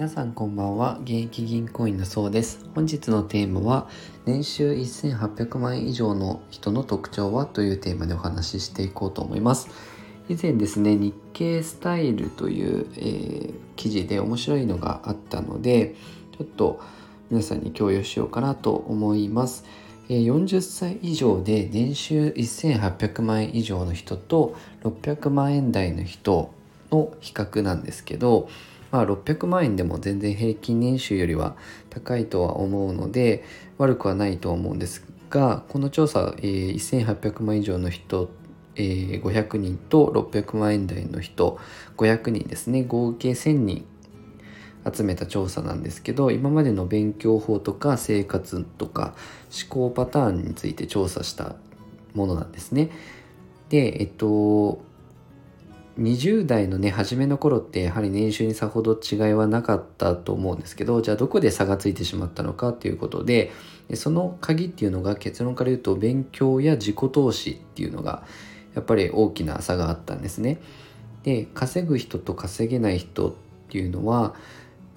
皆さんこんばんは。現役銀行員のそうです。本日のテーマは年収1800万円以上の人の特徴はというテーマでお話ししていこうと思います。以前ですね日経スタイルという、えー、記事で面白いのがあったのでちょっと皆さんに共有しようかなと思います。40歳以上で年収1800万円以上の人と600万円台の人の比較なんですけどまあ、600万円でも全然平均年収よりは高いとは思うので悪くはないと思うんですがこの調査、えー、1800万以上の人、えー、500人と600万円台の人500人ですね合計1000人集めた調査なんですけど今までの勉強法とか生活とか思考パターンについて調査したものなんですね。でえっと20代のね初めの頃ってやはり年収にさほど違いはなかったと思うんですけどじゃあどこで差がついてしまったのかっていうことでその鍵っていうのが結論から言うと勉強や自己投資っていうのがやっぱり大きな差があったんですね。で稼ぐ人と稼げない人っていうのは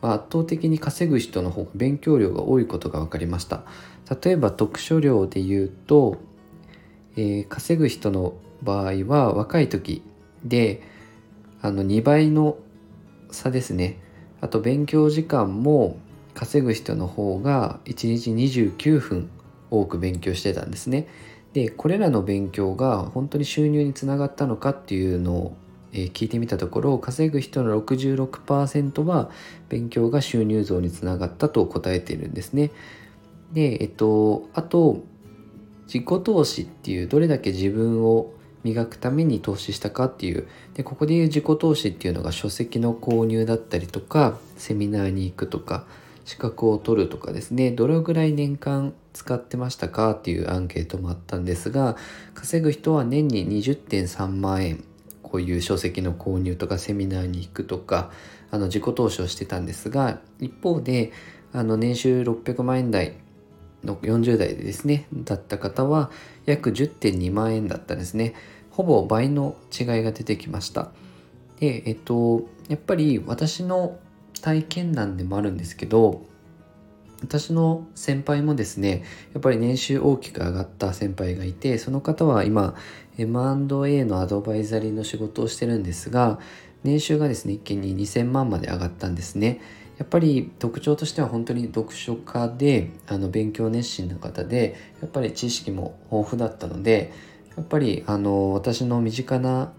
圧倒的に稼ぐ人の方が勉強量が多いことが分かりました。例えば読書量で言うと、えー、稼ぐ人の場合は若い時であの2倍の差ですね。あと勉強時間も稼ぐ人の方が1日29分多く勉強してたんですね。でこれらの勉強が本当に収入につながったのかっていうのを、聞いてみたところ稼ぐ人の66%は勉強が収入増につながったと答えているんですね。でえっとあと自己投資っていうどれだけ自分を磨くために投資したかっていう。でここでいう自己投資っていうのが書籍の購入だったりとかセミナーに行くとか資格を取るとかですね。どれぐらい年間使ってましたかっていうアンケートもあったんですが稼ぐ人は年に20.3万円。こういう書籍の購入とかセミナーに行くとかあの自己投資をしてたんですが一方であの年収600万円台40代でですねだった方は約10.2万円だったんですね。ほぼ倍の違いが出てきました。でえっとやっぱり私の体験談でもあるんですけど私の先輩もですねやっぱり年収大きく上がった先輩がいてその方は今 M&A のアドバイザリーの仕事をしてるんですが年収がですね一気に2000万まで上がったんですね。やっぱり特徴としては本当に読書家であの勉強熱心な方でやっぱり知識も豊富だったのでやっぱりあの私の身近な、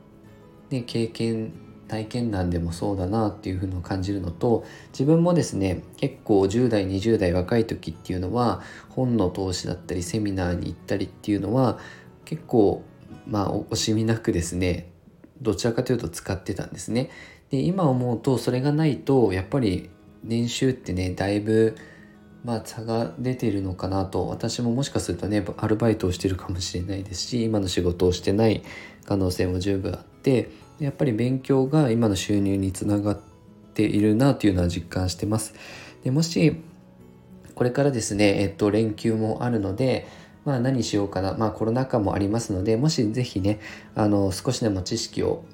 ね、経験体験談でもそうだなっていうふうに感じるのと自分もですね結構10代20代若い時っていうのは本の投資だったりセミナーに行ったりっていうのは結構まあ惜しみなくですねどちらかというと使ってたんですね。で今思うとそれがないとやっぱり年収ってねだいぶまあ差が出てるのかなと私ももしかするとねアルバイトをしてるかもしれないですし今の仕事をしてない可能性も十分あってやっぱり勉強が今の収入につながっているなというのは実感してます。でもしこれからですね、えっと、連休もあるので、まあ何しようかな。まあコロナ禍もありますので、もしぜひね、あの、少しでも知識を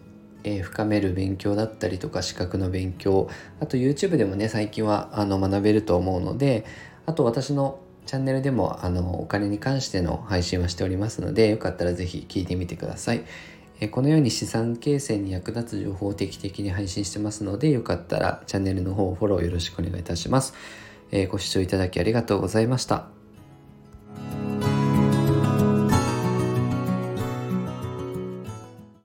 えー、深める勉強だったりとか資格の勉強あと YouTube でもね最近はあの学べると思うのであと私のチャンネルでもあのお金に関しての配信はしておりますのでよかったら是非聞いてみてください、え、このように資産形成に役立つ情報を定期的に配信してますのでよかったらチャンネルの方フォローよろしくお願いいたします、えー、ご視聴いただきありがとうございました。